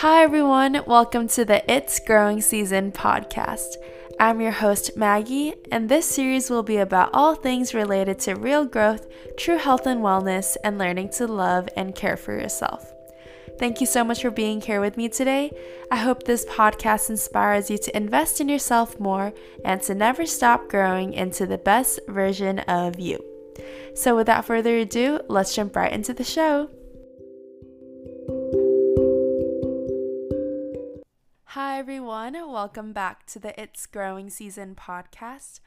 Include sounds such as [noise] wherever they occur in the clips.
Hi, everyone. Welcome to the It's Growing Season podcast. I'm your host, Maggie, and this series will be about all things related to real growth, true health and wellness, and learning to love and care for yourself. Thank you so much for being here with me today. I hope this podcast inspires you to invest in yourself more and to never stop growing into the best version of you. So, without further ado, let's jump right into the show. Hi, everyone. Welcome back to the It's Growing Season podcast.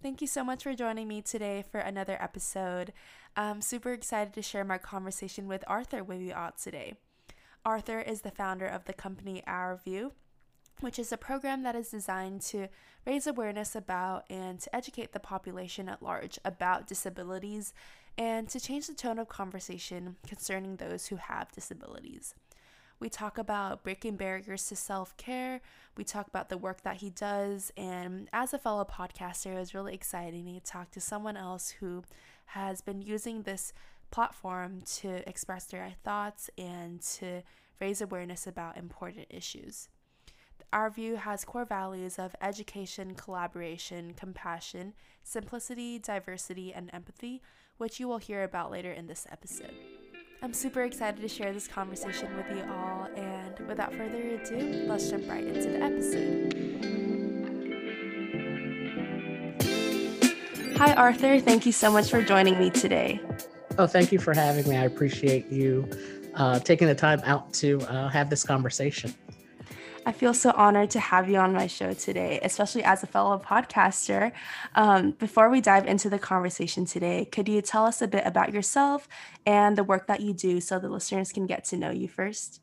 Thank you so much for joining me today for another episode. I'm super excited to share my conversation with Arthur with you all today. Arthur is the founder of the company Our View, which is a program that is designed to raise awareness about and to educate the population at large about disabilities and to change the tone of conversation concerning those who have disabilities. We talk about breaking barriers to self care. We talk about the work that he does. And as a fellow podcaster, it was really exciting to talk to someone else who has been using this platform to express their thoughts and to raise awareness about important issues. Our view has core values of education, collaboration, compassion, simplicity, diversity, and empathy, which you will hear about later in this episode. I'm super excited to share this conversation with you all, and without further ado, let's jump right into the episode. Hi, Arthur. Thank you so much for joining me today. Oh, thank you for having me. I appreciate you uh, taking the time out to uh, have this conversation. I feel so honored to have you on my show today, especially as a fellow podcaster. Um, before we dive into the conversation today, could you tell us a bit about yourself and the work that you do so the listeners can get to know you first?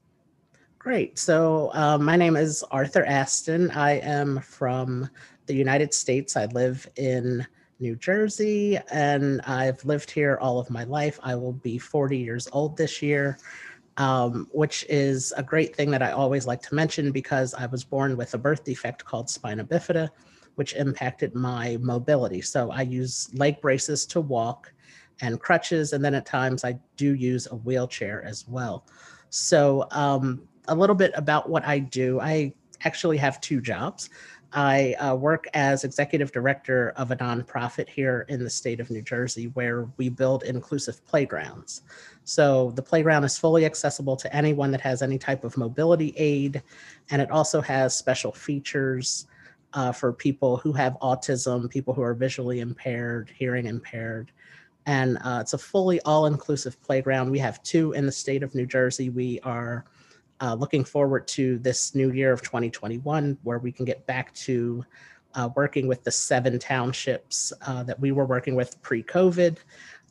Great. So, uh, my name is Arthur Aston. I am from the United States. I live in New Jersey and I've lived here all of my life. I will be 40 years old this year um, which is a great thing that I always like to mention because I was born with a birth defect called spina bifida, which impacted my mobility. So I use leg braces to walk and crutches, and then at times I do use a wheelchair as well. So, um, a little bit about what I do. I actually have two jobs. I uh, work as executive director of a nonprofit here in the state of New Jersey where we build inclusive playgrounds. So the playground is fully accessible to anyone that has any type of mobility aid, and it also has special features uh, for people who have autism, people who are visually impaired, hearing impaired. And uh, it's a fully all inclusive playground. We have two in the state of New Jersey. We are uh, looking forward to this new year of 2021 where we can get back to uh, working with the seven townships uh, that we were working with pre-COVID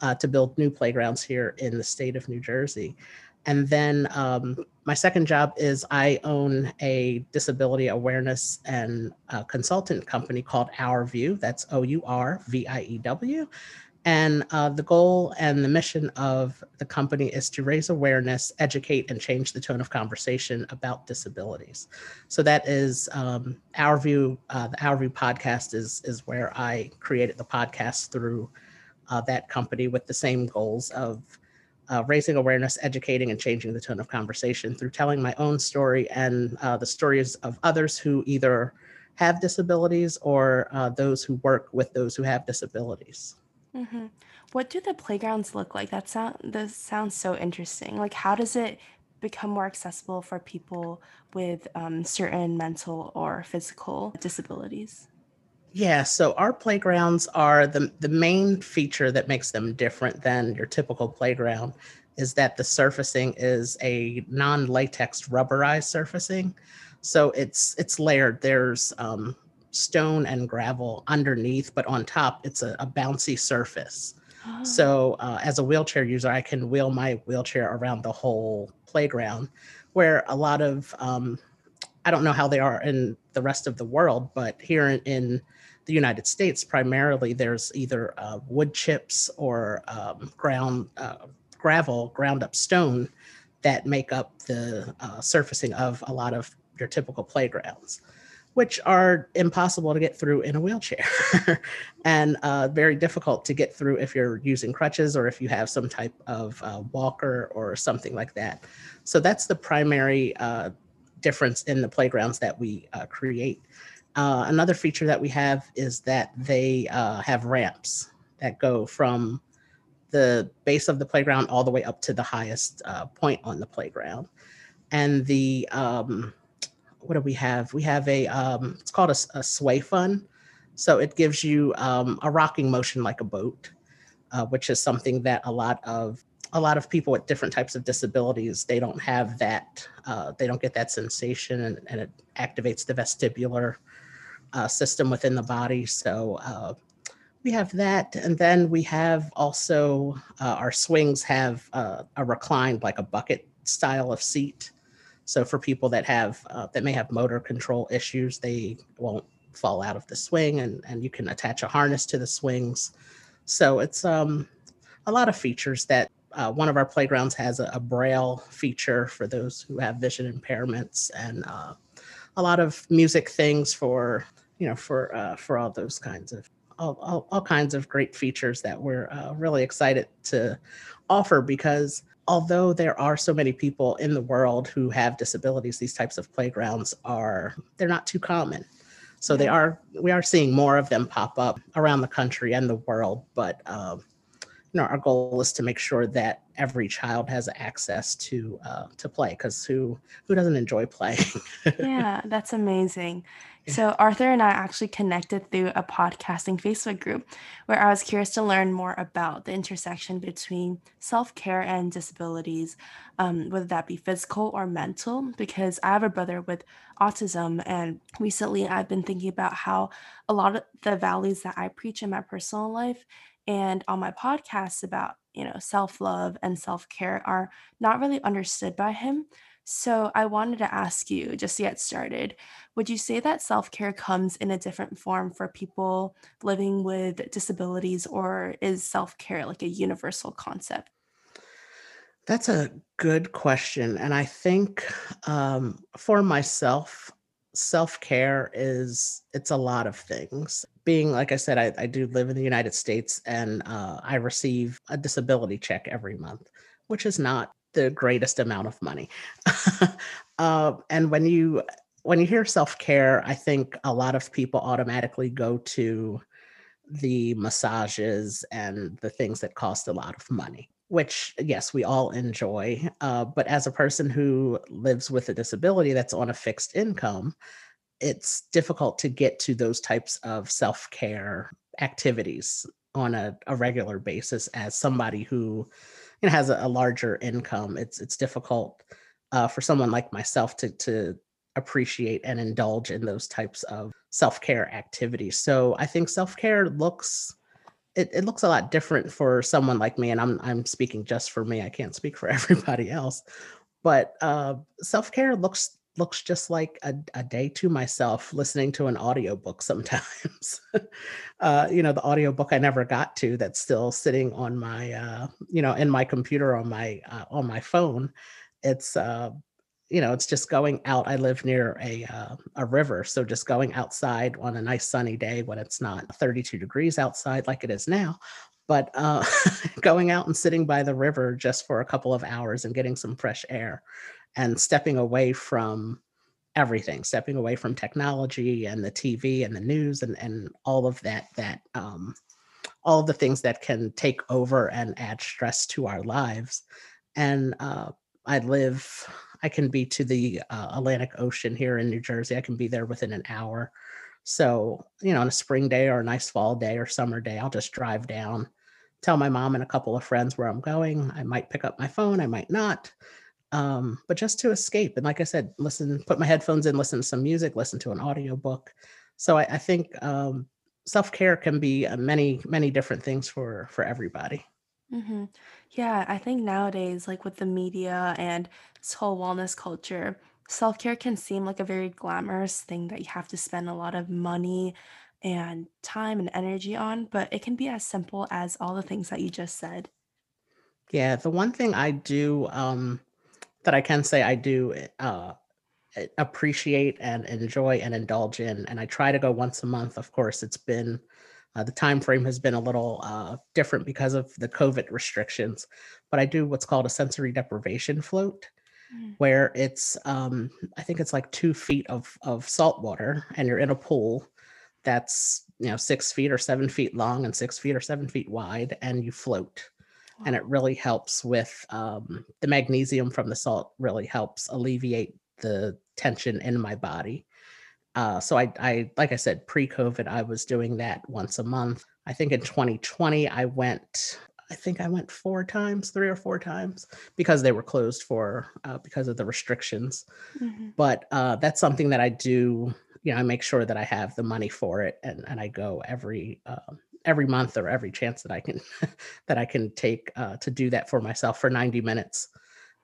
uh, to build new playgrounds here in the state of New Jersey. And then um, my second job is I own a disability awareness and uh, consultant company called Our View. That's O U R V I E W. And uh, the goal and the mission of the company is to raise awareness, educate, and change the tone of conversation about disabilities. So that is um, Our View. Uh, the Our View podcast is is where I created the podcast through uh, that company with the same goals of uh, raising awareness, educating, and changing the tone of conversation through telling my own story and uh, the stories of others who either have disabilities or uh, those who work with those who have disabilities. Mm-hmm. What do the playgrounds look like? That sound this sounds so interesting. Like, how does it become more accessible for people with um, certain mental or physical disabilities? Yeah, so our playgrounds are the the main feature that makes them different than your typical playground is that the surfacing is a non-latex rubberized surfacing. So it's it's layered. There's um, stone and gravel underneath, but on top it's a, a bouncy surface. Oh. So uh, as a wheelchair user, I can wheel my wheelchair around the whole playground, where a lot of um, I don't know how they are in the rest of the world, but here in, in the United States, primarily there's either uh, wood chips or um, ground uh, gravel, ground up stone that make up the uh, surfacing of a lot of your typical playgrounds which are impossible to get through in a wheelchair [laughs] and uh, very difficult to get through if you're using crutches or if you have some type of uh, walker or something like that. So that's the primary uh, difference in the playgrounds that we uh, create. Uh, another feature that we have is that they uh, have ramps that go from the base of the playground all the way up to the highest point on the playground. And the um, what do we have? We have a um, it's called a, a sway fun, so it gives you um, a rocking motion like a boat, uh, which is something that a lot of a lot of people with different types of disabilities they don't have that uh, they don't get that sensation and, and it activates the vestibular uh, system within the body. So uh, we have that. And then we have also uh, our swings have uh, a reclined like a bucket style of seat so for people that have uh, that may have motor control issues they won't fall out of the swing and and you can attach a harness to the swings. So it's um a lot of features that uh, one of our playgrounds has a, a, braille feature for those who have vision impairments and uh, a lot of music things for you know for uh, for all those kinds of all, all, all, kinds of great features that we're uh, really excited to offer because although there are so many people in the world who have disabilities these types of playgrounds are they're not too common. So they are we are seeing more of them pop up around the country and the world but um, you know our goal is to make sure that every child has access to uh, to play because who who doesn't enjoy playing? [laughs] Yeah that's amazing. So arthur and i actually connected through a podcasting facebook group where i was curious to learn more about the intersection between self-care and disabilities um, whether that be physical or mental because i have a brother with autism and recently i've been thinking about how a lot of the values that i preach in my personal life and on my podcasts about you know self-love and self-care are not really understood by him. So i wanted to ask you just to get started would you say that self-care comes in a different form for people living with disabilities or is self-care like a universal concept? That's a good question and i think um, for myself self-care is it's a lot of things. Being like i said i, I do live in the united states and uh, i receive a disability check every month which is not the greatest amount of money. [laughs] Uh, and when you when you hear self-care i think a lot of people automatically go to the massages and the things that cost a lot of money which yes we all enjoy uh, but as a person who lives with a disability that's on a fixed income it's difficult to get to those types of self-care activities on a, a regular basis as somebody who you know, has a, a, larger income. It's it's difficult uh, for someone like myself to to appreciate and indulge in those types of self-care activities. So i think self-care looks it, it looks a lot different for someone like me and i'm i'm speaking just for me i can't speak for [laughs] everybody else but uh, self-care looks looks just like a, a day to myself listening to an audiobook sometimes. [laughs] Uh, you know the audiobook i never got to that's still sitting on my uh, you know in my computer on my uh, on my phone it's uh, you know, it's just going out. I live near a uh, a river, so just going outside on a nice sunny day when it's not 32 degrees outside like it is now, but uh, [laughs] going out and sitting by the river just for a couple of hours and getting some fresh air, and stepping away from everything, stepping away from technology and the TV and the news and and all of that that um, all the things that can take over and add stress to our lives, and uh, I live I can be to the uh, Atlantic Ocean here in New Jersey. I can be there within an hour. So, you know, on a spring day or a nice fall day or summer day, I'll just drive down, tell my mom and a couple of friends where I'm going. I might pick up my phone, I might not. Um, but just to escape. And like I said, listen, put my headphones in, listen to some music, listen to an audiobook. So I, I think um, self-care can be uh, many, many different things for for everybody. hmm Yeah, I think nowadays, like with the media and this whole wellness culture, self care can seem like a very glamorous thing that you have to spend a lot of money and time and energy on, but it can be as simple as all the things that you just said. Yeah, the one thing I do um, that I can say I do uh, appreciate and enjoy and indulge in, and I try to go once a month. Of course, it's been uh, the time frame has been a little uh, different because of the COVID restrictions, but I do what's called a sensory deprivation float. mm. where it's um, I think it's like two feet of of salt water, and you're in a pool that's you know six feet or seven feet long and six feet or seven feet wide, and you float. Wow. And it really helps with um, the magnesium from the salt. Really helps alleviate the tension in my body. Uh, so I, I, like I said, pre-COVID, I was doing that once a month. I think in 2020, I went I think I went four times, three or four times, because they were closed for uh, because of the restrictions. Mm-hmm. But uh, that's something that I do. You know, I make sure that I have the money for it, and and I go every uh, every month or every chance that I can [laughs] that I can take uh, to do that for myself for ninety minutes,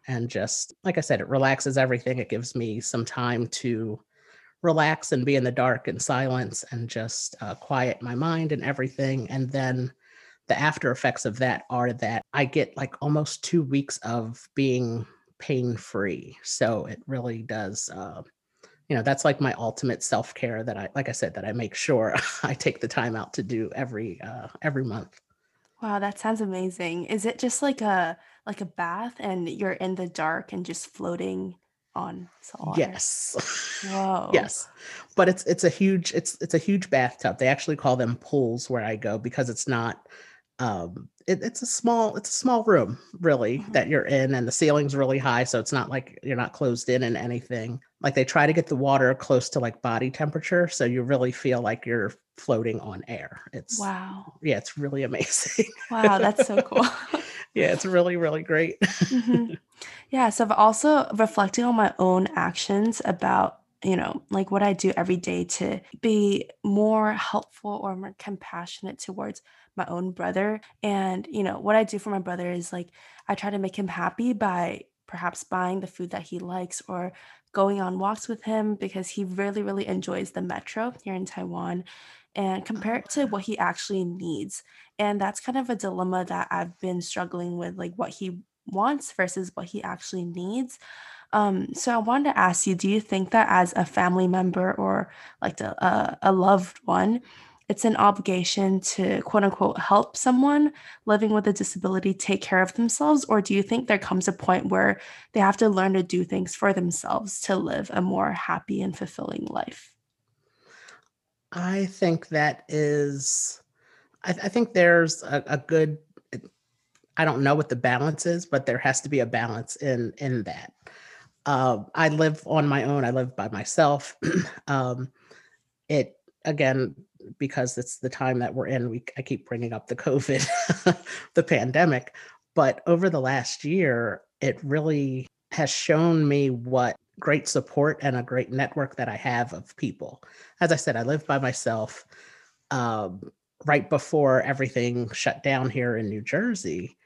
and just like I said, it relaxes everything. It gives me some time to relax and be in the dark and silence and just uh, quiet my mind and everything, and then the after effects of that are that I get like almost two weeks of being pain free. So it really does. Uh, you know, that's like my ultimate self care that I, like I said, that I make sure [laughs] I take the time out to do every uh, every month. Wow, that sounds amazing. Is it just like a like a bath and you're in the dark and just floating on? Yes. [laughs] Whoa. yes. But it's it's a huge it's it's a huge bathtub. They actually call them pools where I go because it's not um it, it's a small it's a small room really mm-hmm. that you're in and the ceiling's really high so it's not like you're not closed in in anything like they try to get the water close to like body temperature so you really feel like you're floating on air it's wow yeah it's really [laughs] amazing wow that's so cool [laughs] yeah it's really really great mm-hmm. [laughs] yeah so i've also reflecting on my own actions about you know, like what I do every day to be more helpful or more compassionate towards my own brother. And, you know, what I do for my brother is like I try to make him happy by perhaps buying the food that he likes or going on walks with him because he really, really enjoys the metro here in Taiwan and compare it to what he actually needs. And that's kind of a dilemma that I've been struggling with, like what he wants versus what he actually needs. Um, so I wanted to ask you, do you think that as a family member or like a, a loved one, it's an obligation to quote unquote help someone living with a disability take care of themselves? Or do you think there comes a point where they have to learn to do things for themselves to live a more happy and fulfilling life? I think that is, I, I think there's a, a good, I don't know what the balance is, but there has to be a balance in in that. Uh, I live on my own. I live by myself. [clears throat] um, it again because it's the time that we're in. We I keep bringing up the COVID, [laughs] the pandemic, but over the last year, it really has shown me what great support and a great network that I have of people. As I said, I live by myself. Um, right before everything shut down here in New Jersey,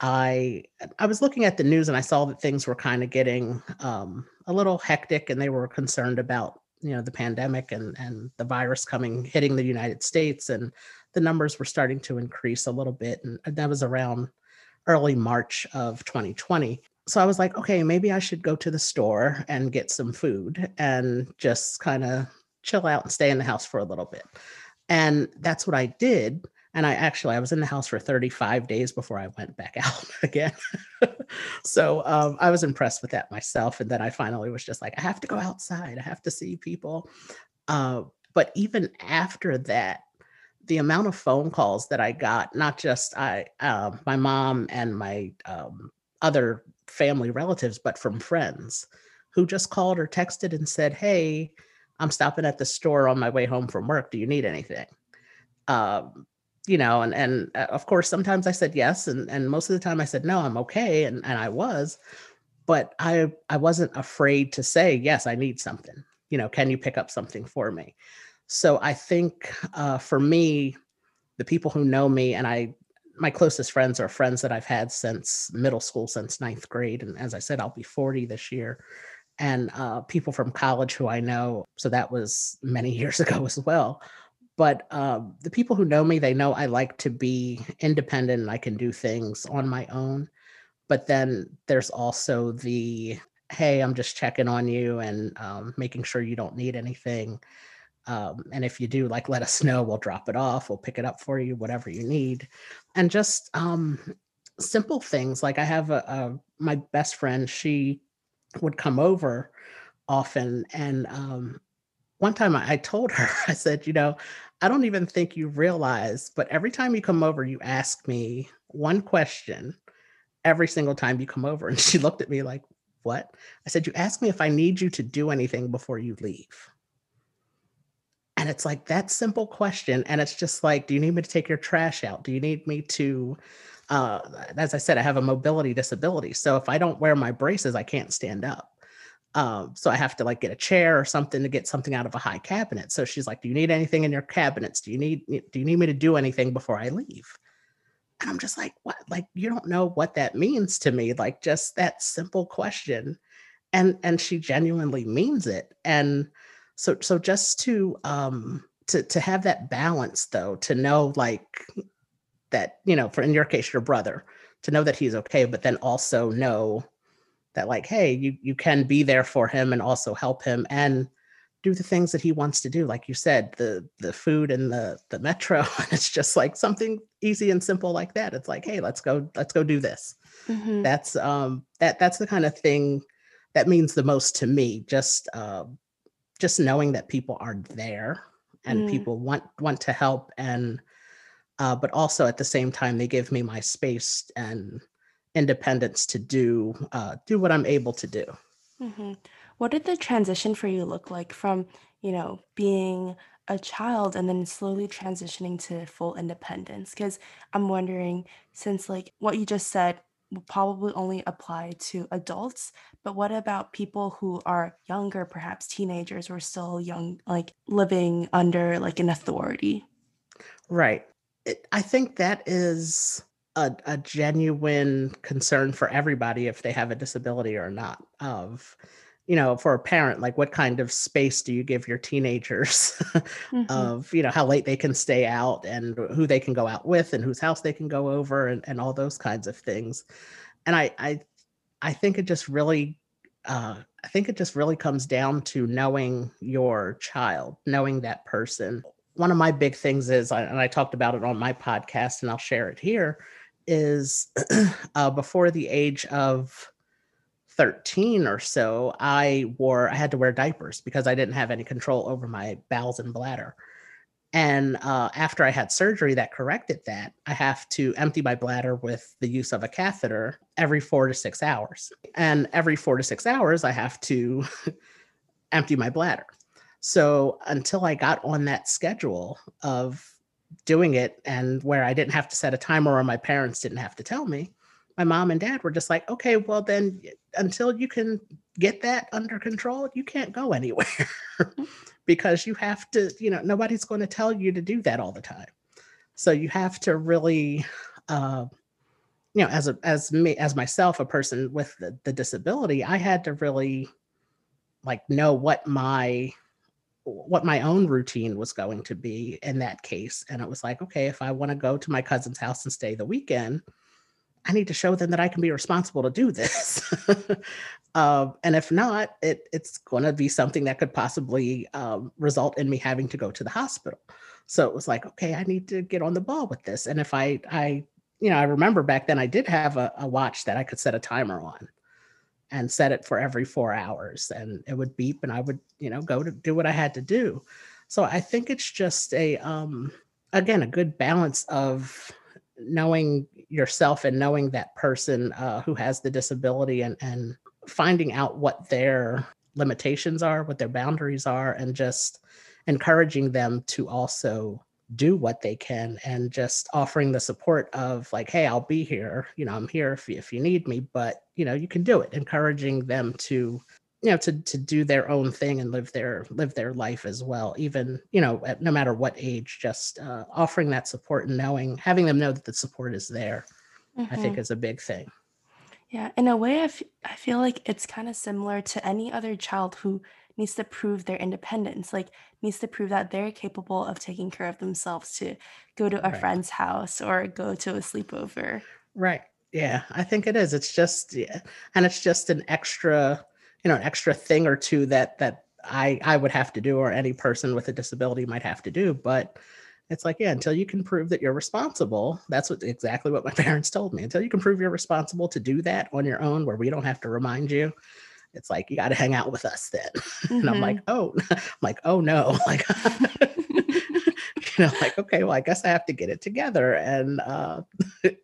I I was looking at the news and I saw that things were kind of getting um, a little hectic, and they were concerned about you know the pandemic and and the virus coming hitting the United States, and the numbers were starting to increase a little bit, and that was around early March of 2020. So I was like, okay, maybe I should go to the store and get some food and just kind of chill out and stay in the house for a little bit. And that's what I did and I actually I was in the house for 35 days before I went back [laughs] out again. so um, I was impressed with that myself. And then I finally was just like, I have to go outside. I have to see people. Uh, but even after that, the amount of phone calls that I got, not just I, uh, my mom and my um, other family relatives, but from friends who just called or texted and said, "Hey, I'm stopping at the store on my way home from work. Do you need anything?" Um, you know, and and uh, of course sometimes I said yes, and and most of the time I said no, I'm okay, and and I was, but I I wasn't afraid to say yes, I need something. You know, can you pick up something for me? So I think uh, for me, the people who know me and I, my closest friends are friends that I've had since middle school, since ninth grade, and as I said, I'll be 40 this year. And uh, people from college who I know, so that was many [laughs] years ago as well. But um, the people who know me they know i like to be independent and i can do things on my own. But then there's also the hey i'm just checking on you and um, making sure you don't need anything um, and if you do like let us know we'll drop it off we'll pick it up for you whatever you need and just um, simple things like i have a, a my best friend she would come over often. And um, one time I, I told her, [laughs] I said, you know, I don't even think you realize, but every time you come over, you ask me one question every single time you come over. [laughs] And she looked at me like, what? I said, you ask me if I need you to do anything before you leave. And it's like that simple question. And it's just like, do you need me to take your trash out? Do you need me to, uh, as I said, I have a mobility disability. So if I don't wear my braces, I can't stand up. Um, so I have to like get a chair or something to get something out of a high cabinet. So she's like, "Do you need anything in your cabinets? Do you need do you need me to do anything before I leave?" And I'm just like, "What? Like you don't know what that means to me? Like just that simple question." And and she genuinely means it. And so so just to um to to have that balance though, to know like that, you know, for in your case your brother, to know that he's okay, but then also know that like hey you you can be there for him and also help him and do the things that he wants to do. Like you said the the food and the the metro [laughs] it's just like something easy and simple like that. It's like hey let's go let's go do this. Mm-hmm. that's um that that's the kind of thing that means the most to me just uh just knowing that people are there and mm. people want want to help and uh but also at the same time they give me my space and independence to do uh, do what I'm able to do. Mm-hmm. What did the transition for you look like from you know being a child and then slowly transitioning to full independence? Because I'm wondering, since like what you just said probably only apply to adults, but what about people who are younger, perhaps teenagers or still young, like living under like an authority? Right. It, I think that is a, a genuine concern for everybody if they have a disability or not of you know for a parent like what kind of space do you give your teenagers [laughs] mm-hmm. of you know how late they can stay out and who they can go out with and whose house they can go over and, and all those kinds of things and i i i think it just really uh, i think it just really comes down to knowing your child knowing that person one of my big things is and i talked about it on my podcast and i'll share it here is [clears throat] uh, before the age of 13 or so, I wore, I had to wear diapers because I didn't have any control over my bowels and bladder. And uh, after I had surgery that corrected that, I have to empty my bladder with the use of a catheter every four to six hours. And every four to six hours, I have to [laughs] empty my bladder. So until I got on that schedule of doing it and where I didn't have to set a timer or my parents didn't have to tell me, my mom and dad were just like, okay, well, then until you can get that under control, you can't go [laughs] anywhere mm. because you have to, you know, nobody's going to tell you to do that all the time. So you have to really, uh, you know, as a as me as myself, a person with the, the disability, I had to really like know what my what my own routine was going to be in that case. And it was like, okay, if I want to go to my cousin's house and stay the weekend, I need to show them that I can be responsible to do this. [laughs] um, and if not, it, it's going to be something that could possibly um, result in me having to go to the hospital. So it was like, okay, I need to get on the ball with this. And if I, I, you know, I remember back then I did have a, a watch that I could set a timer on and set it for every four hours and it would beep and I would, you know, go to do what I had to do. So I think it's just a, um, again, a good balance of knowing yourself and knowing that person uh, who has the disability and, and finding out what their limitations are, what their boundaries are, and just encouraging them to also do what they can and just offering the support of like hey i'll be here. You know i'm here if if you need me but you know you can do it. Encouraging them to you know to to do their own thing and live their live their life as well even you know at, no matter what age just uh, offering that support and knowing having them know that the support is there mm-hmm. i think mm-hmm. is a big thing yeah in a way I, f- I feel like it's kind of similar to any other child who needs to prove their independence, like needs to prove that they're capable of taking care of themselves to go to a right. friend's house or go to a sleepover. Right. Yeah, I think it is. It's just yeah. and it's just an extra, you know, an extra thing or two that that I I would have to do or any person with a disability might have to do, but it's like yeah until you can prove that you're responsible that's what exactly what my [laughs] parents told me. Until you can prove you're responsible to do that on your own where we don't have to remind you it's like you got to hang out with us then. Mm-hmm. [laughs] and i'm like oh [laughs] i'm like oh no. Like you know like okay well i guess i have to get it together. And uh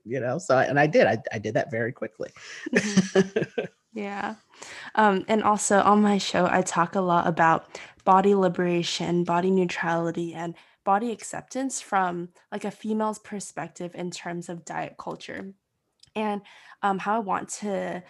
you know so and i did. I, I did that very quickly. Mm-hmm. yeah um and also on my show i talk a lot about body liberation body neutrality and body acceptance from like a female's perspective in terms of diet culture. And um, how i want to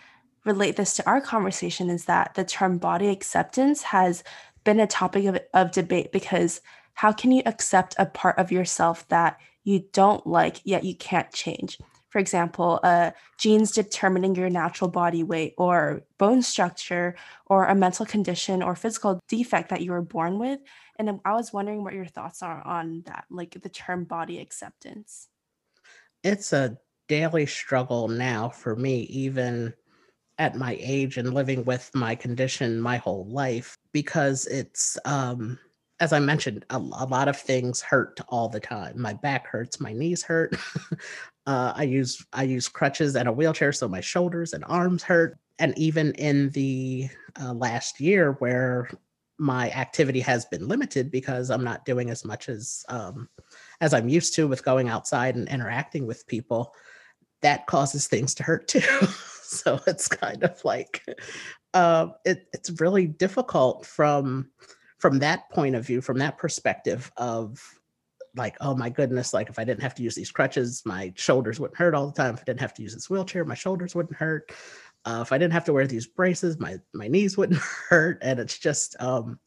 relate this to our conversation is that the term body acceptance has been a topic of, of debate because how can you accept a part of yourself that you don't like yet you can't change for example uh, genes determining your natural body weight or bone structure or a mental condition or physical defect that you were born with and i was wondering what your thoughts are on that like the term body acceptance it's a daily struggle now for me even at my age and living with my condition my whole life because it's um as I mentioned, a, a, lot of things hurt all the time. My back hurts, my knees hurt. [laughs] uh, I use I use crutches and a wheelchair, so my shoulders and arms hurt. And even in the uh, last year, where my activity has been limited because I'm not doing as much as um, as I'm used to with going outside and interacting with people, that causes things to hurt too. [laughs] so it's kind of like uh, it, it's really difficult from from that point of view, from that perspective of like, oh my goodness, like if I didn't have to use these crutches, my shoulders wouldn't hurt all the time. If I didn't have to use this wheelchair, my shoulders wouldn't hurt. Uh, if I didn't have to wear these braces, my my knees wouldn't [laughs] hurt. And it's just, um,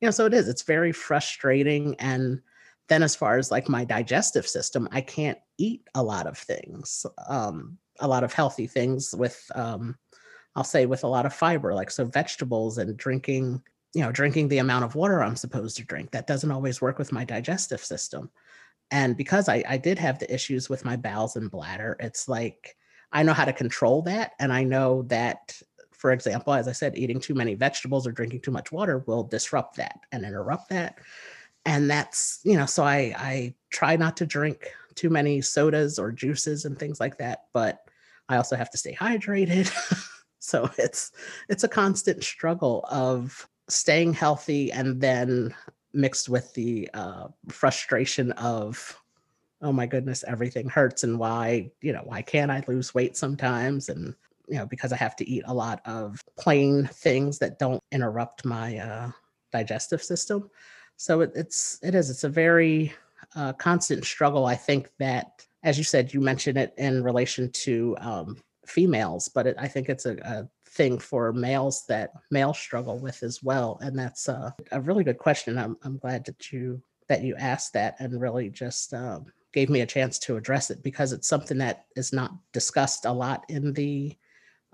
you know, so it is. It's very frustrating. And then as far as like my digestive system, I can't eat a lot of things, um, a lot of healthy things with, um, I'll say with a lot of fiber, like so vegetables and drinking you know, drinking the amount of water I'm supposed to drink. That doesn't always work with my digestive system. And because I, I did have the issues with my bowels and bladder, it's like I know how to control that. And I know that, for example, as I said, eating too many vegetables or drinking too much water will disrupt that and interrupt that. And that's, you know, so I, I try not to drink too many sodas or juices and things like that. But I also have to stay hydrated. [laughs] so it's it's a constant struggle of staying healthy and then mixed with the uh, frustration of oh my goodness everything hurts and why you know why can't i lose weight sometimes? and you know because i have to eat a lot of plain things that don't interrupt my uh, digestive system. So it, it's it is it's a very uh, constant struggle i think that as you said you mentioned it in relation to um, females but it, i think it's a, a thing for males that males struggle with as well and that's uh, a really good question i'm, I'm glad that you that you asked that and really just um, gave me a chance to address it because it's something that is not discussed a lot in the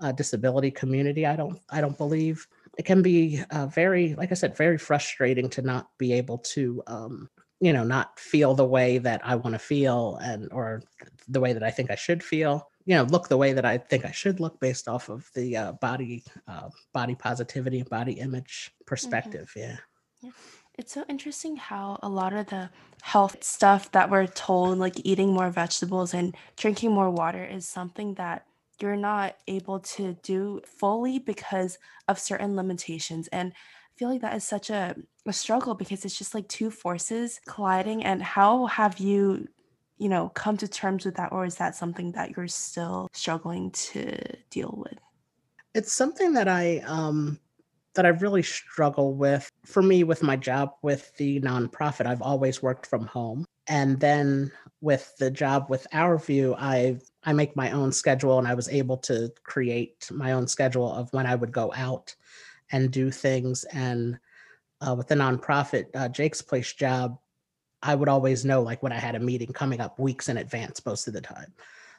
uh, disability community i don't i don't believe. It can be uh, very like i said very frustrating to not be able to um, you know not feel the way that i want to feel and or the way that i think i should feel you know look the way that I think I should look based off of the uh, body uh, body positivity and body image mm-hmm. perspective. Mm-hmm. Yeah. yeah. It's so interesting how a lot of the health stuff that we're told, like eating more vegetables and drinking more water, is something that you're not able to do fully because of certain limitations. And I feel like that is such a, a struggle because it's just like two forces colliding. And how have you you know, come to terms with that, or is that something that you're still struggling to deal with? It's something that I um that I really struggle with. For me, with my job with the nonprofit, I've always worked from home. And then with the job with Our View, I I make my own schedule and I was able to create my own schedule of when I would go out and do things. And uh, with the nonprofit, uh, Jake's Place job, I would always know like when I had a meeting coming up weeks in advance most of the time.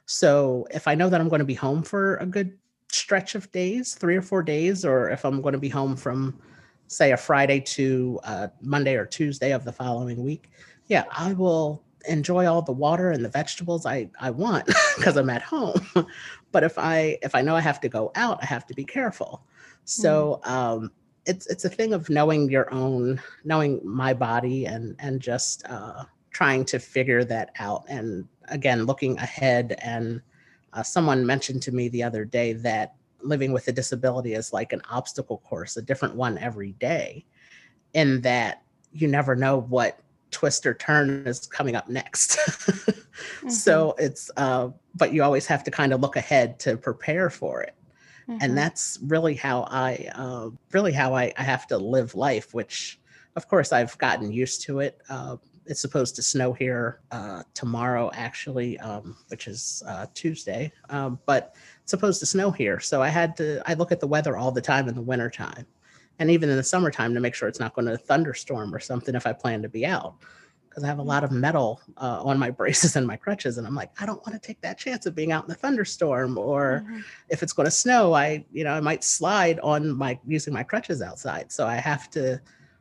So if I know that I'm going to be home for a good stretch of days, three or four days, or if I'm going to be home from say a Friday to uh, Monday or Tuesday of the following week, yeah, I will enjoy all the water and the vegetables I, I want [laughs] because I'm at home. [laughs] but if I if I know I have to go out, I have to be careful. So mm. um, it's it's a thing of knowing your own knowing my body and and just uh, trying to figure that out and again looking ahead and uh, someone mentioned to me the other day that living with a disability is like an obstacle course, a different one every day, in that you never know what twist or turn is coming up next. [laughs] mm-hmm. So it's, uh, but you always have to kind of look ahead to prepare for it. Mm-hmm. And that's really how I, uh, really how I, I have to live life, which of course I've gotten used to it. Uh, it's supposed to snow here uh, tomorrow, actually, um, which is uh, Tuesday. Um, but it's supposed to snow here, so I had to. I look at the weather all the time in the wintertime, and even in the summertime to make sure it's not going to thunderstorm or something if I plan to be out. Because I have a lot of metal uh, on my braces and my crutches, and I'm like, I don't want to take that chance of being out in the thunderstorm, or mm-hmm. if it's going to snow, I, you know, I might slide on my using my crutches outside. So I have to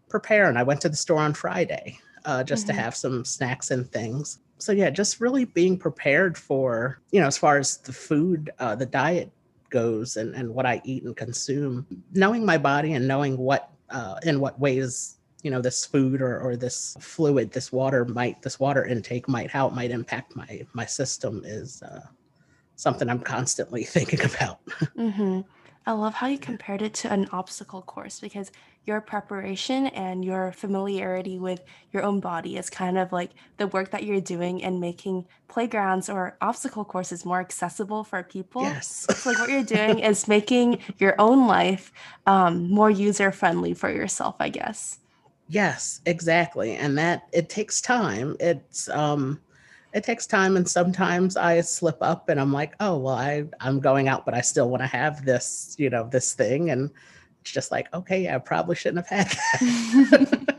prepare. And I went to the store on Friday uh, just mm-hmm. to have some snacks and things. So yeah, just really being prepared for you know as far as the food, uh, the diet goes, and and what I eat and consume. Knowing my body and knowing what uh, in what ways you know this food or, or this fluid this water might this water intake might how it might impact my my system is uh, something i'm constantly [laughs] thinking about mm-hmm. I love how you compared it to an obstacle course because your preparation and your familiarity with your own body is kind of like the work that you're doing in making playgrounds or obstacle courses more accessible for people. Yes. so like what you're doing is making your own life um, more user friendly for yourself, I guess. Yes, exactly. And that it takes time. It's um it takes time and sometimes i slip up and i'm like oh well i i'm going out but i still want to have this you know this thing and it's just like okay i probably shouldn't have had that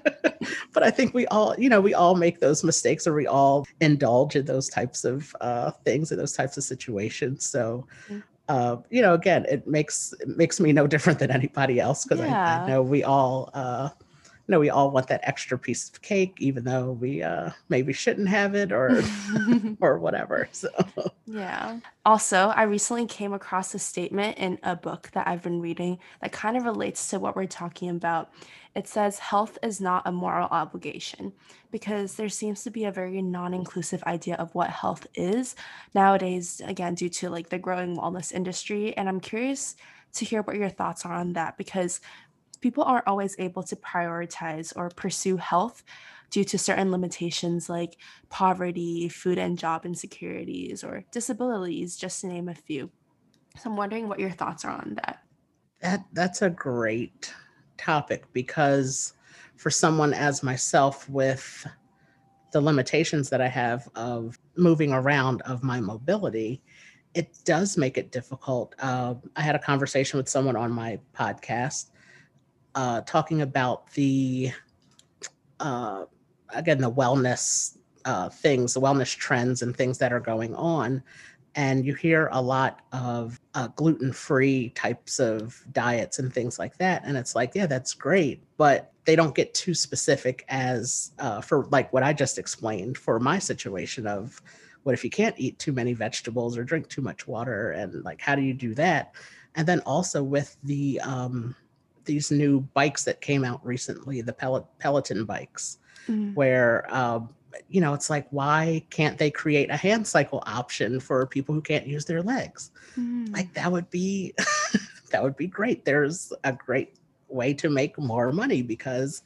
[laughs] [laughs] but i think we all you know we all make those mistakes or we all indulge in those types of uh, things in those types of situations so mm. uh, you know again it makes it makes me no different than anybody else because yeah. I, I, know we all uh, you know we all want that extra piece of cake even though we uh maybe shouldn't have it or [laughs] or whatever so. Yeah. Also i recently came across a statement in a book that i've been reading that kind of relates to what we're talking about. It says health is not a moral obligation because there seems to be a very non-inclusive idea of what health is nowadays again due to like the growing wellness industry and i'm curious to hear what your thoughts are on that because people aren't always able to prioritize or pursue health due to certain limitations like poverty, food and job insecurities, or disabilities, just to name a few. So I'm wondering what your thoughts are on that. That that's a great topic because for someone as myself with the limitations that I have of moving around of my mobility, it does make it difficult. Uh, I had a conversation with someone on my podcast uh, talking about the uh, again the wellness uh, things, the wellness trends, and things that are going on. And you hear a lot of uh, gluten free types of diets and things like that. And it's like, yeah, that's great. But they don't get too specific as uh, for like what I just explained for my situation of what if you can't eat too many vegetables or drink too much water? And like, how do you do that? And then also with the, um, these new bikes that came out recently, the Pel- Peloton bikes, mm. where um, you know it's like why can't they create a hand cycle option for people who can't use their legs? Mm. Like that would be [laughs] that would be great. There's a great way to make more money because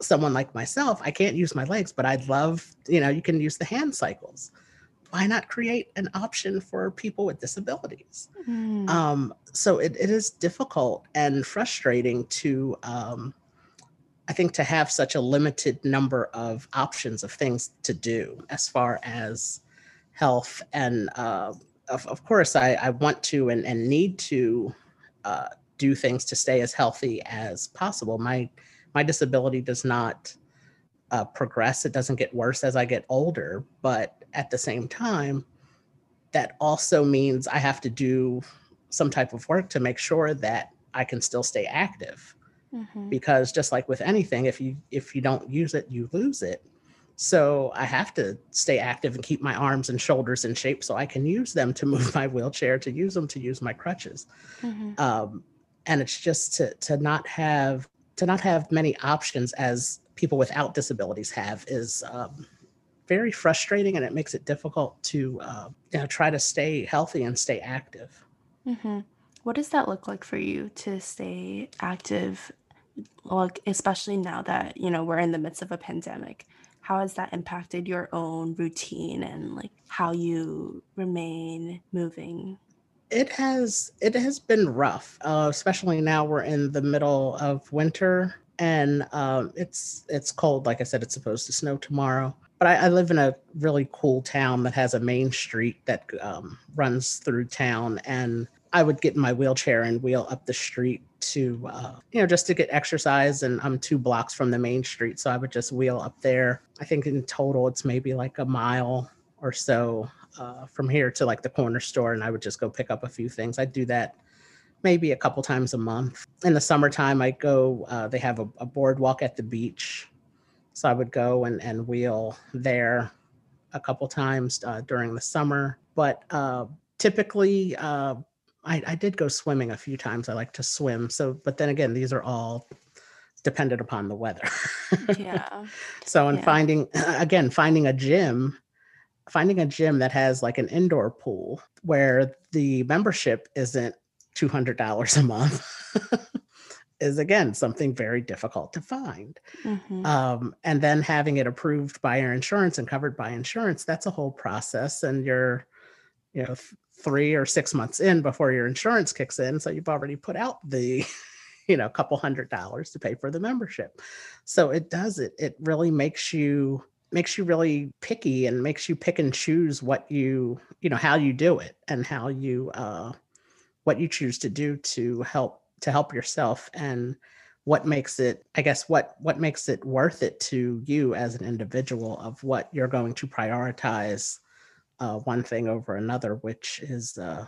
someone like myself, I can't use my legs, but I'd love, you know, you can use the hand cycles why not create an option for people with disabilities? Mm. Um, so it, it is difficult and frustrating to, um, I think, to have such a limited number of options of things to do as far as health. And uh, of, of course, I, I want to and, and need to uh, do things to stay as healthy as possible. My my disability does not uh, progress. It doesn't get worse as I get older, but at the same time, that also means I have to do some type of work to make sure that I can still stay active. Mm-hmm. Because just like with anything, if you if you don't use it, you lose it. So I have to stay active and keep my arms and shoulders in shape so I can use them to [laughs] move my wheelchair, to use them to use my crutches. Mm-hmm. Um, and it's just to to not have to not have many options as people without disabilities have is um, very frustrating and it makes it difficult to uh, you know try to stay healthy and stay active mm-hmm. What does that look like for you to stay active, like especially now that, you know, we're in the midst of a pandemic? How has that impacted your own routine and like how you remain moving? It has it has been rough, uh, especially now we're in the middle of winter and um, it's it's cold. Like I said, it's supposed to snow tomorrow. But I, I live in a really cool town that has a main street that um, runs through town, and I would get in my wheelchair and wheel up the street to, uh, you know, just to get exercise. And I'm two blocks from the main street, so I would just wheel up there. I think in total it's maybe like a mile or so uh, from here to like the corner store, and I would just go pick up a few things. I'd do that maybe a couple times a month. In the summertime, I go. Uh, they have a, a boardwalk at the beach, so I would go and and wheel there a couple times uh, during the summer. But uh, typically, uh, I, I did go swimming a few times. I like to swim. So, but then again, these are all dependent upon the weather. Yeah. [laughs] so, and Yeah. finding [clears throat] again, finding a gym, finding a gym that has like an indoor pool where the membership isn't two hundred dollars a month [laughs] is again something very difficult to find. hmm Um, and then having it approved by your insurance and covered by insurance, that's a whole process. And you're, you know, th- three or six months in before your insurance kicks in. So you've already put out the, [laughs] you know, couple hundred dollars to pay for the membership. So it does it. It really makes you makes you really picky and makes you pick and choose what you, you know, how you do it and how you uh what you choose to do to help to help yourself and what makes it i guess what what makes it worth it to you as an individual of what you're going to prioritize uh, one thing over another which is uh,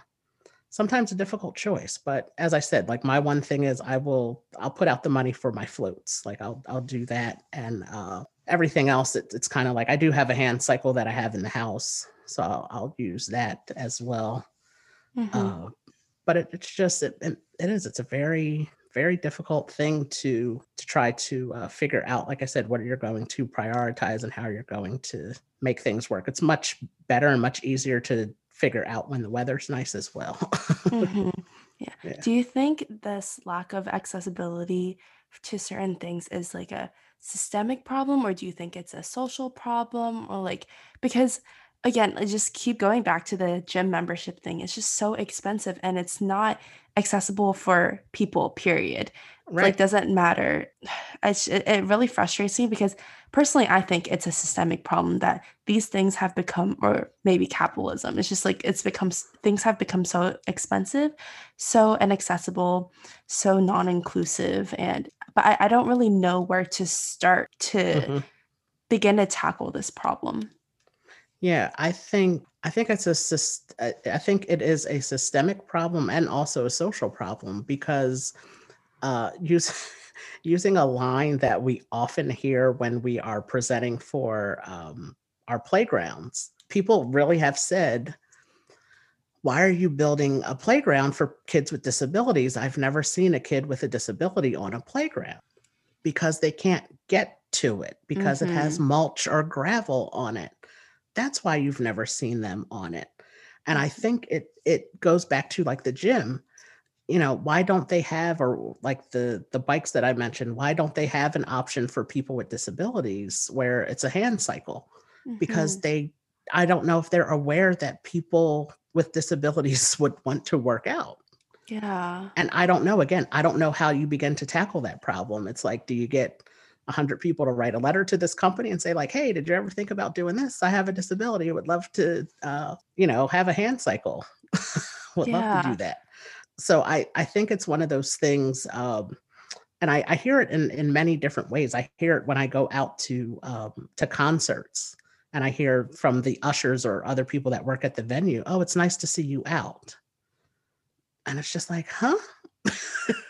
sometimes a difficult choice. But as i said like my one thing is i will i'll put out the money for my floats. Like i'll i'll do that. And uh, everything else it, it's kind of like i do have a hand cycle that i have in the house. So i'll, I'll use that as well. Hmm uh, but it, it's just it, it it is it's a very very difficult thing to to try to uh, figure out like i said what you're going to prioritize and how you're going to make things work it's much better and much easier to figure out when the weather's nice as well hmm [laughs] Yeah. Yeah. Do you think this lack of accessibility to certain things is like a systemic problem, or do you think it's a social problem? Or like, because again, I just keep going back to the gym membership thing. It's just so expensive and it's not accessible for people, period. Like, doesn't matter. It's, it, it really frustrates me because personally, I think it's a systemic problem that these things have become, or maybe capitalism. It's just like it's become, things have become so expensive so inaccessible, so non-inclusive, and but I, I don't really know where to start to Mhm. begin to tackle this problem. Yeah i think i think it's a I think it is a systemic problem and also a social problem because uh, use, [laughs] using a line that we often hear when we are presenting for um, our playgrounds. People really have said, Why are you building a playground for kids with disabilities? I've never seen a kid with a disability on a playground because they can't get to it because it has hmm mulch or gravel on it. That's why you've never seen them on it. And I think it it goes back to like the gym. You know why don't they have or like the the bikes that i mentioned why don't they have an option for people with disabilities where it's a hand cycle? Because hmm they i don't know if they're aware that people with disabilities [laughs] would want to work out. Yeah. and i don't know again i don't know how you begin to tackle that problem. It's like do you get 100 people to write a letter to this company and say like hey did you ever think about doing this? I have a disability. Would love to uh, you know have a hand cycle. [laughs] Would love to do that. So i i think it's one of those things um and I, I hear it in, in many different ways. I hear it when I go out to um, to concerts, and I hear from the ushers or other people that work at the venue, "Oh, it's nice to see you out," and it's just like, huh? [laughs]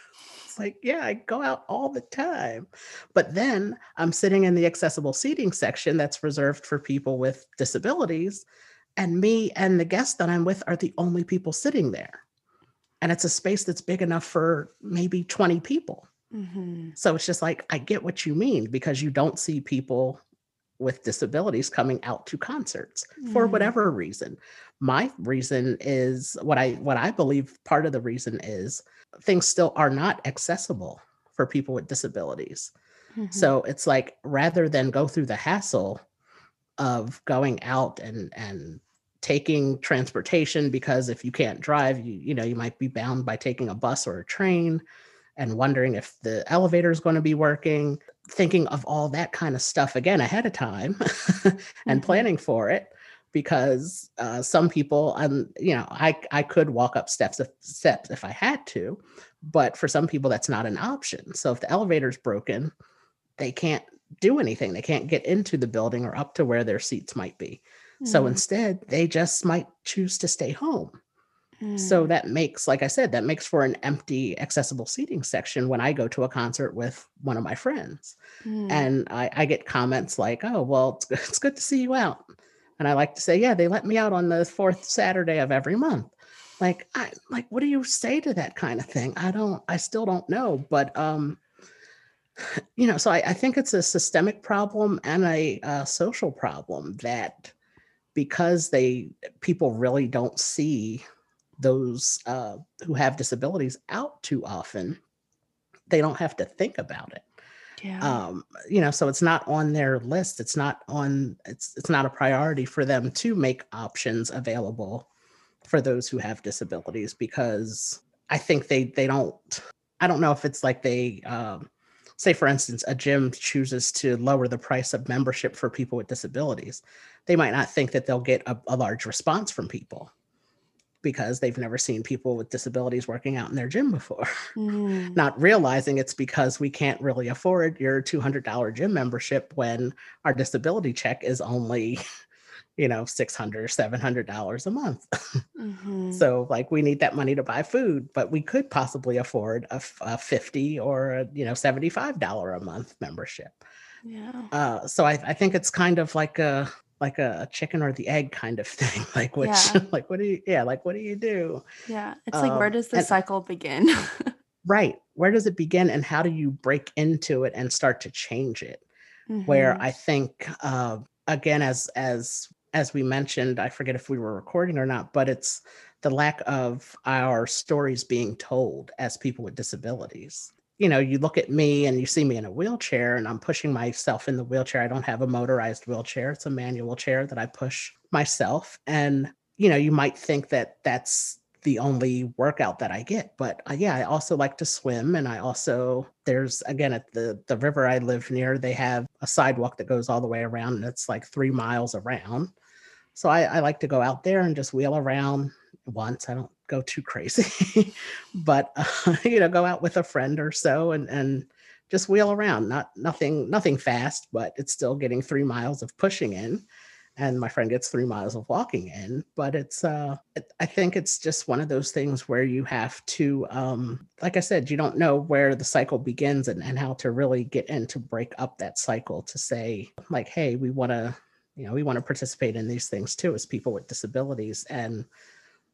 it's like, yeah, I go out all the time, but then I'm sitting in the accessible seating section that's reserved for people with disabilities, and me and the guests that I'm with are the only people sitting there, and it's a space that's big enough for maybe 20 people. Hmm so it's just like, I get what you mean because you don't see people with disabilities coming out to concerts for hmm whatever reason. My reason is what I what I believe part of the reason is things still are not accessible for people with disabilities. Mm-hmm. So it's like rather than go through the hassle of going out and and taking transportation because if you can't drive you you know you might be bound by taking a bus or a train and wondering if the elevator is going to be working thinking of all that kind of stuff again ahead of time [laughs] and mm-hmm. planning for it because uh, some people um you know i i could walk up steps if steps if i had to but for some people that's not an option so if the elevator's broken they can't do anything they can't get into the building or up to where their seats might be mm. so instead they just might choose to stay home mm. so that makes like i said that makes for an empty accessible seating section when i go to a concert with one of my friends mm. and I, I get comments like oh well it's, [laughs] it's good to see you out and I like to say, yeah, they let me out on the fourth Saturday of every month. Like, I like, what do you say to that kind of thing? I don't, I still don't know. But um, [sighs] you know, so I, I think it's a systemic problem and a, a social problem that because they people really don't see those uh, who have disabilities out too often, they don't have to think about it. Yeah. Um, you know, so it's not on their list. It's not on it's it's not a priority for them to make options available for those who have disabilities because I think they they don't I don't know if it's like they um say for instance a gym chooses to lower the price of membership for people with disabilities they might not think that they'll get a, a large response from people because they've never seen people with disabilities working out in their gym before, [laughs] mm. not realizing it's because we can't really afford your $200 gym membership when our disability check is only, [laughs] you know, $600, $700 a month. [laughs] Mm-hmm. so, like, we need that money to buy food, but we could possibly afford a, a 50 or, a, you know, $75 a month membership. Yeah. Uh, so I, I think it's kind of like a like a chicken or the egg kind of [laughs] thing like which yeah. [laughs] like what do you yeah like what do you do yeah it's um, like where um, does the and, cycle begin [laughs] right where does it begin and how do you break into it and start to change it mm-hmm. where i think uh, again as as as we mentioned i forget if we were recording or not but it's the lack of our stories being told as people with disabilities you know, you look at me and you see me in a wheelchair and I'm pushing myself in the wheelchair. I don't have a motorized wheelchair, it's a manual chair that I push myself. And, you know, you might think that that's the only workout that I get. But uh, yeah, I also like to swim. And I also, there's again at the, the river I live near, they have a sidewalk that goes all the way around and it's like three miles around. So I, I like to go out there and just wheel around once. I don't go too crazy, [laughs] but uh, [laughs] you know, go out with a friend or so and and just wheel around. Not nothing nothing fast, but it's still getting three miles of pushing in, and my friend gets three miles of walking in. But it's uh, it, I think it's just one of those things where you have to, um, like I said, you don't know where the cycle begins and and how to really get in to break up that cycle to say like, hey, we want to. You know, we want to participate in these things too as people with disabilities. And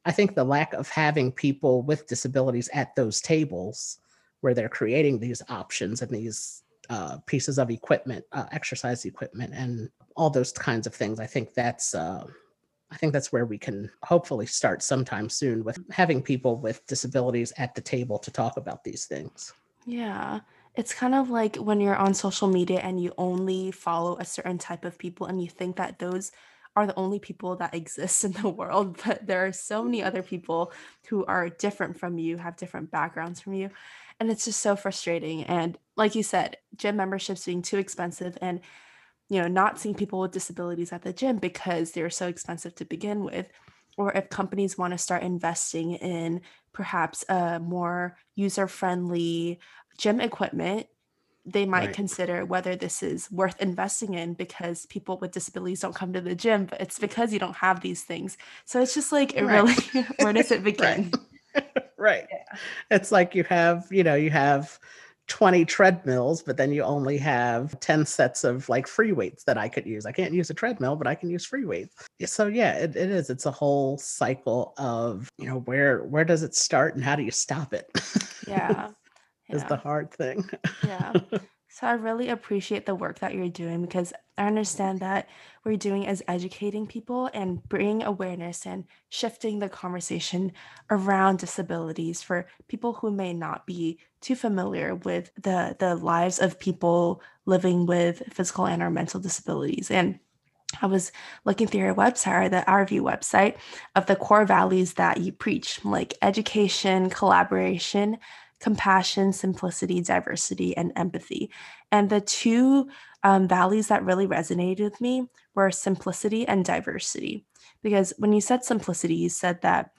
I think the lack of having people with disabilities at those tables where they're creating these options and these uh, pieces of equipment, uh, exercise equipment, and all those kinds of things. I think that's uh, I think that's where we can hopefully start sometime soon with having people with disabilities at the table to talk about these things. Yeah. It's kind of like when you're on social media and you only follow a certain type of people and you think that those are the only people that exist in the world, [laughs] but there are so many mm. other people who are different from you, have different backgrounds from you. And it's just so frustrating. And like you said, gym memberships being too expensive and you know, not seeing people with disabilities at the gym because they're so expensive to begin with. Or if companies want to start investing in perhaps a more user friendly gym equipment they might right. consider whether this is worth investing in because people with disabilities don't come to the gym, but it's because you don't have these things. So it's just like, it right. really, [laughs] where does it [laughs] begin? right. [laughs] right. Yeah. It's like you have, you know, you have 20 treadmills, but then you only have 10 sets of like free weights that I could use. I can't use a treadmill, but I can use free weights. So yeah, it, it is. It's a whole cycle of, you know, where where does it start and how do you stop it? yeah. Is the hard thing. Yeah. [laughs] So I really appreciate the work that you're doing because I understand that what you're doing is educating people and bringing awareness and shifting the conversation around disabilities for people who may not be too familiar with the the lives of people living with physical and or mental disabilities. And I was looking through your website or the Our View website of the core values that you preach, like education, collaboration, compassion, simplicity, diversity, and empathy. And the two um, values that really resonated with me were simplicity and diversity. Because when you said simplicity, you said that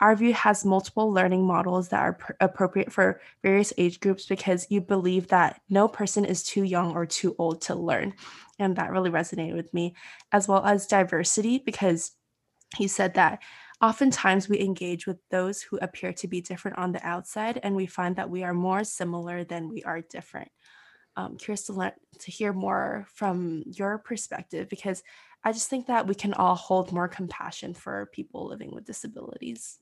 our view has multiple learning models that are pr- appropriate for various age groups because you believe that no person is too young or too old to learn. And that really resonated with me, as well as diversity, because you said that oftentimes we engage with those who appear to be different on the outside, and we find that we are more similar than we are different. Um, curious to learn to hear more from your perspective because I just think that we can all hold more compassion for people living with disabilities.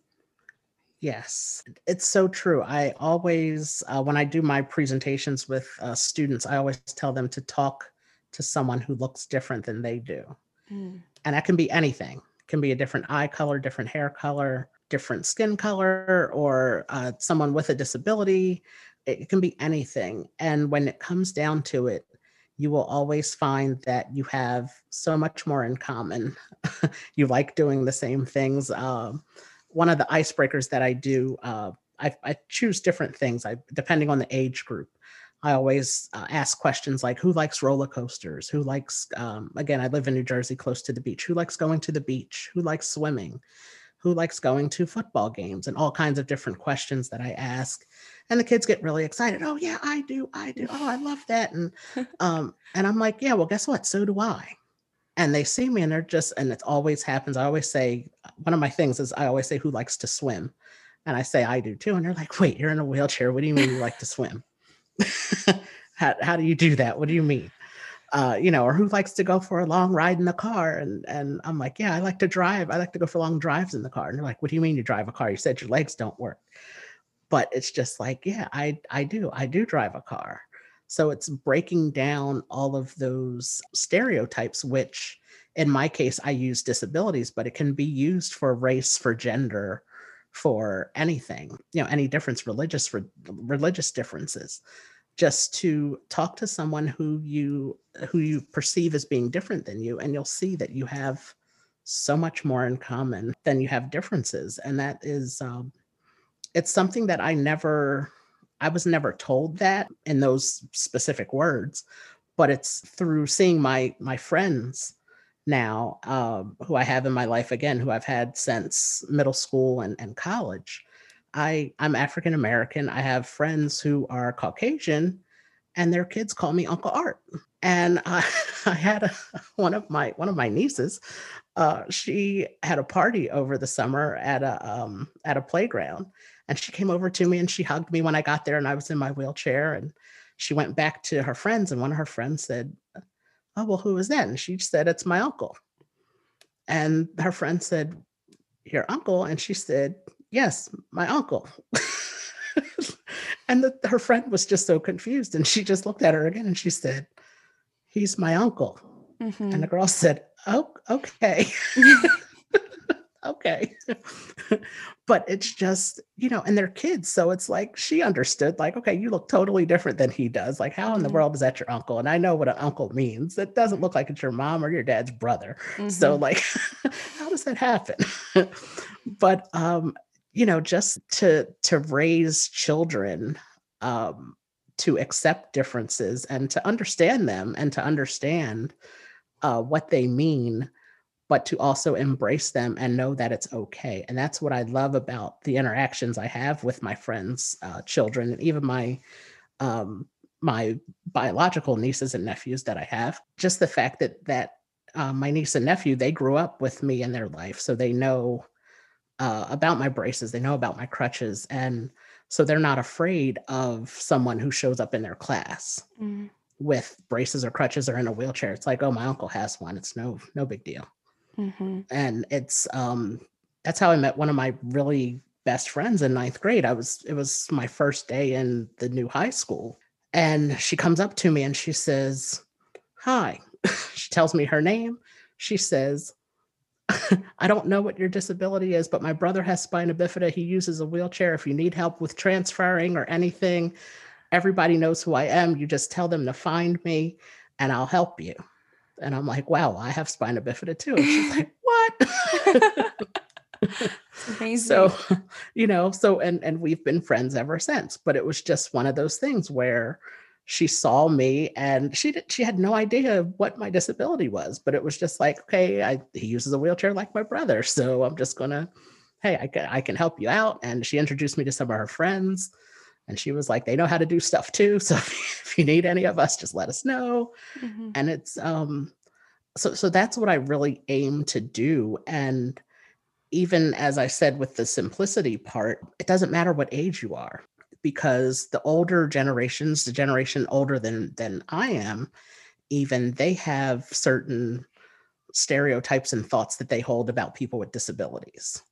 Yes, it's so true. I always, uh, when I do my presentations with uh, students, I always tell them to talk to someone who looks different than they do. Mm, And that can be anything. Can be a different eye color, different hair color, different skin color, or uh, someone with a disability. It can be anything. And when it comes down to it, you will always find that you have so much more in common. [laughs] you like doing the same things. Um, one of the icebreakers that I do, uh, I, I choose different things I, depending on the age group. I always uh, ask questions like who likes roller coasters? Who likes, um, again, I live in New Jersey close to the beach. Who likes going to the beach? Who likes swimming? Who likes going to football games? And all kinds of different questions that I ask. And the kids get really excited. Oh, yeah, I do. I do. Oh, I love that. And, [laughs] um, and I'm like, yeah, well, guess what? So do I and they see me and they're just and it always happens i always say one of my things is i always say who likes to swim and i say i do too and they're like wait you're in a wheelchair what do you mean you like to swim [laughs] how, how do you do that? What do you mean? Uh, you know or who likes to go for a long ride in the car? And and i'm like yeah i like to drive. I like to go for long drives in the car. And they're like what do you mean you drive a car? You said your legs don't work. But it's just like yeah i i do. I do drive a car. So it's breaking down all of those stereotypes which in my case i use disabilities but it can be used for race for gender for anything you know any difference religious for religious differences just to talk to someone who you who you perceive as being different than you and you'll see that you have so much more in common than you have differences and that is um, it's something that I never I was never told that in those specific words, but it's through seeing my my friends now um, who I have in my life again, who I've had since middle school and, and college. I I'm African American. I have friends who are Caucasian, and their kids call me Uncle Art. And I, [laughs] I had a, [laughs] one of my one of my nieces. Uh, she had a party over the summer at a um, at a playground, and she came over to me and she hugged me when I got there, and I was in my wheelchair. And she went back to her friends, and one of her friends said, "Oh well, who is that?" And she said, "It's my uncle." And her friend said, "Your uncle?" And she said, "Yes, my uncle." [laughs] and the, her friend was just so confused, and she just looked at her again, and she said, "He's my uncle." And the mhm. girl said, "Oh, okay." [laughs] [laughs] okay. But it's just, you know, and they're kids. So it's like she understood, like, okay, you look totally different than he does. Like, how in the Mhm, world is that your uncle? And I know what an uncle means. It doesn't look like it's your mom or your dad's brother. So, mhm, like, [laughs] how does that happen? [laughs] but um, you know, just to to raise children um to accept differences and to understand them and to understand uh, what they mean but to also embrace them and know that it's okay. And that's what I love about the interactions I have with my friends' uh, children and even my um, my biological nieces and nephews that I have. Just the fact that that uh, my niece and nephew they grew up with me in their life, so they know uh, about my braces, they know about my crutches, and so they're not afraid of someone who shows up in their class mm, with braces or crutches or in a wheelchair. It's like, oh, my uncle has one. It's no no big deal mhm, and it's um that's how I met one of my really best friends in ninth grade. I was, it was my first day in the new high school. And she comes up to me and she says, Hi. [laughs] she tells me her name. She says, [laughs] I don't know what your disability is, but my brother has spina bifida. He uses a wheelchair. If you need help with transferring or anything, everybody knows who I am. You just tell them to find me and I'll help you. And I'm like, wow, I have spina bifida too. And she's like, [laughs] what? [laughs] amazing. So, you know, so and and we've been friends ever since. But it was just one of those things where she saw me and she did, she had no idea what my disability was, but it was just like, okay, I, he uses a wheelchair like my brother, so I'm just gonna, hey, I can I can help you out. And she introduced me to some of her friends, and she was like, they know how to do stuff too. So [laughs] if you need any of us, just let us know. Mm-hmm. And it's um, so so that's what I really aim to do. And even as I said with the simplicity part, it doesn't matter what age you are because the older generations, the generation older than than I am, even they have certain stereotypes and thoughts that they hold about people with disabilities.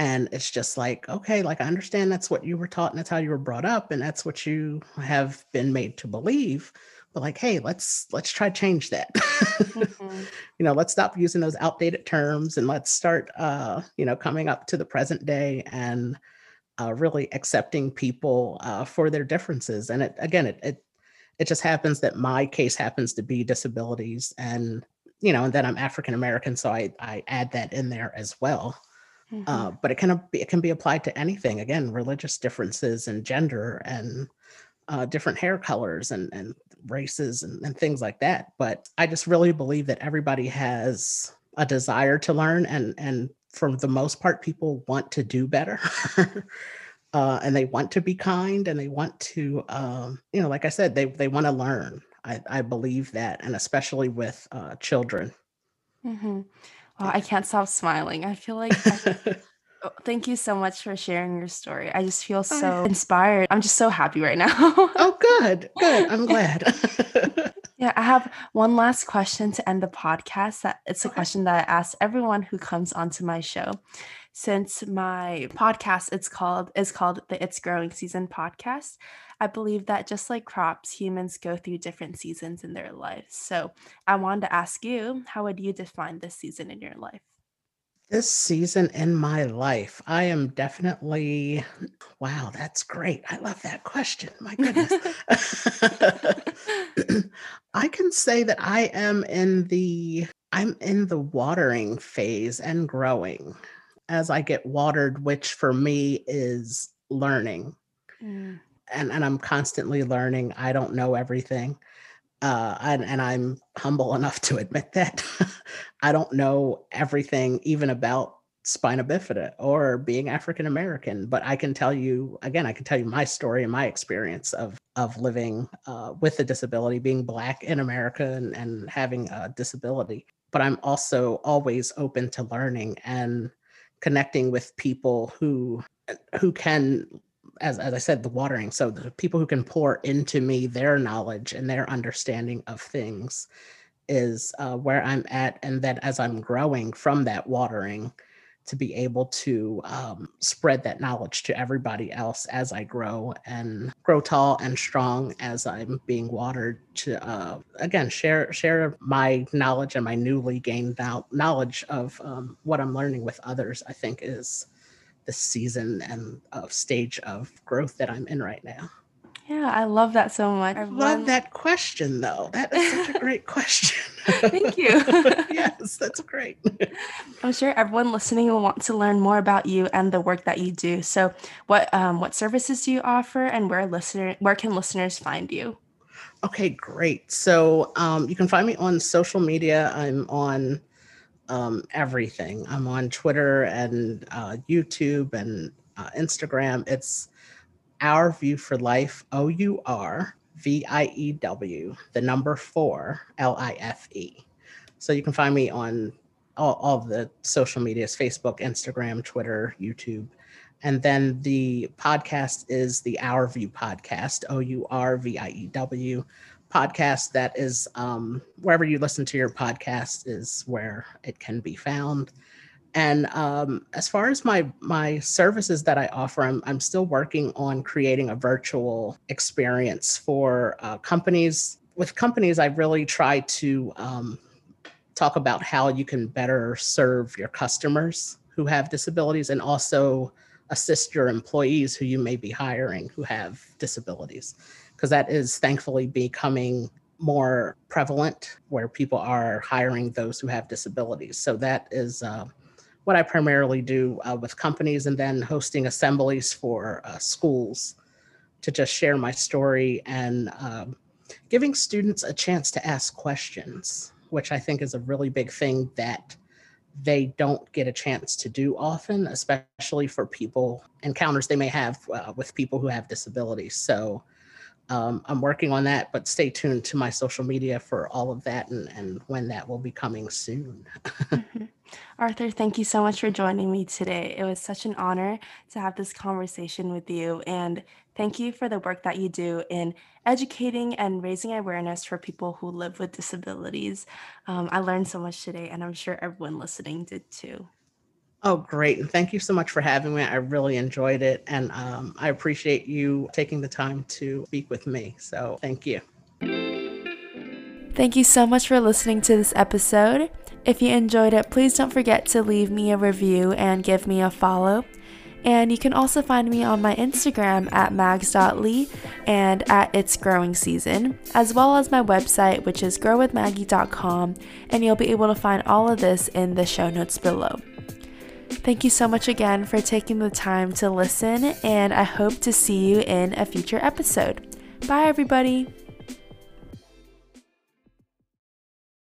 And it's just like, okay, like I understand that's what you were taught and that's how you were brought up and that's what you have been made to believe. But like, hey, let's let's try change that. [laughs] Mm-hmm. you know, let's stop using those outdated terms and let's start uh, you know, coming up to the present day and uh, really accepting people uh, for their differences. And it, again, it, it it just happens that my case happens to be disabilities, and you know, and then I'm African American, so I I add that in there as well. Mm-hmm. Uh, but it can be, it can be applied to anything. Again, religious differences and gender and uh, different hair colors and and races and, and things like that. But I just really believe that everybody has a desire to learn and and for the most part, people want to do better. [laughs] uh, and they want to be kind and they want to, um, you know, like I said, they, they want to learn. I, I believe that, and especially with uh, children. Mm-hmm. Well, I can't stop smiling. I feel like I, [laughs] oh, thank you so much for sharing your story. I just feel oh, so inspired. I'm just so happy right now. oh, [laughs] good, good. I'm glad. [laughs] Yeah, I have one last question to end the podcast. That it's a okay. question that I ask everyone who comes onto my show. Since my podcast it's called is called the It's Growing Season podcast, I believe that just like crops, humans go through different seasons in their lives. So I wanted to ask you, how would you define this season in your life? This season in my life, I am definitely, wow, that's great. I love that question. My goodness. [laughs] [laughs] I can say that I am in the I'm in the watering phase and growing as I get watered, which for me is learning. Mm. And and I'm constantly learning. I don't know everything uh, and, and I'm humble enough to admit that [laughs] I don't know everything even about spina bifida or being African American, but I can tell you again, I can tell you my story and my experience of of living uh, with a disability, being black in America, and, and having a disability. But I'm also always open to learning and connecting with people who who can as, as I said, the watering. So the people who can pour into me their knowledge and their understanding of things is uh, where I'm at. And then as I'm growing from that watering, to be able to um, spread that knowledge to everybody else as I grow and grow tall and strong as I'm being watered to uh, again share share my knowledge and my newly gained knowledge of um, what I'm learning with others. I think is the season and of stage of growth that I'm in right now. Yeah, I love that so much. I love that question, though. That is such a great question. [laughs] Thank you. [laughs] yes, [laughs] that's great. I'm sure everyone listening will want to learn more about you and the work that you do. So, what um, what services do you offer, and where listener where can listeners find you? Okay, great. So um, you can find me on social media. I'm on um, everything. I'm on Twitter and uh, YouTube and uh, Instagram. It's Our View for Life, O U R V I E W, the number four, L I F E. So you can find me on all, all the social medias Facebook, Instagram, Twitter, YouTube. And then the podcast is the Our View podcast, O U R V I E W podcast that is um, wherever you listen to your podcast is where it can be found. And um, as far as my my services that I offer, I'm I'm still working on creating a virtual experience for uh, companies. With companies, I really try to um, talk about how you can better serve your customers who have disabilities, and also assist your employees who you may be hiring who have disabilities, because that is thankfully becoming more prevalent where people are hiring those who have disabilities. So that is. Uh, what I primarily do uh, with companies and then hosting assemblies for uh, schools to just share my story and um, giving students a chance to ask questions, which I think is a really big thing that they don't get a chance to do often, especially for people encounters they may have uh, with people who have disabilities. So um, I'm working on that, but stay tuned to my social media for all of that and, and when that will be coming soon. [laughs] mm-hmm. Arthur, thank you so much for joining me today. It was such an honor to have this conversation with you. And thank you for the work that you do in educating and raising awareness for people who live with disabilities. Um, I learned so much today, and I'm sure everyone listening did too. Oh, great. And thank you so much for having me. I really enjoyed it. And um, I appreciate you taking the time to speak with me. So thank you. Thank you so much for listening to this episode. If you enjoyed it, please don't forget to leave me a review and give me a follow. And you can also find me on my Instagram at mags.lee and at It's Growing Season, as well as my website, which is growwithmaggie.com, and you'll be able to find all of this in the show notes below. Thank you so much again for taking the time to listen, and I hope to see you in a future episode. Bye, everybody.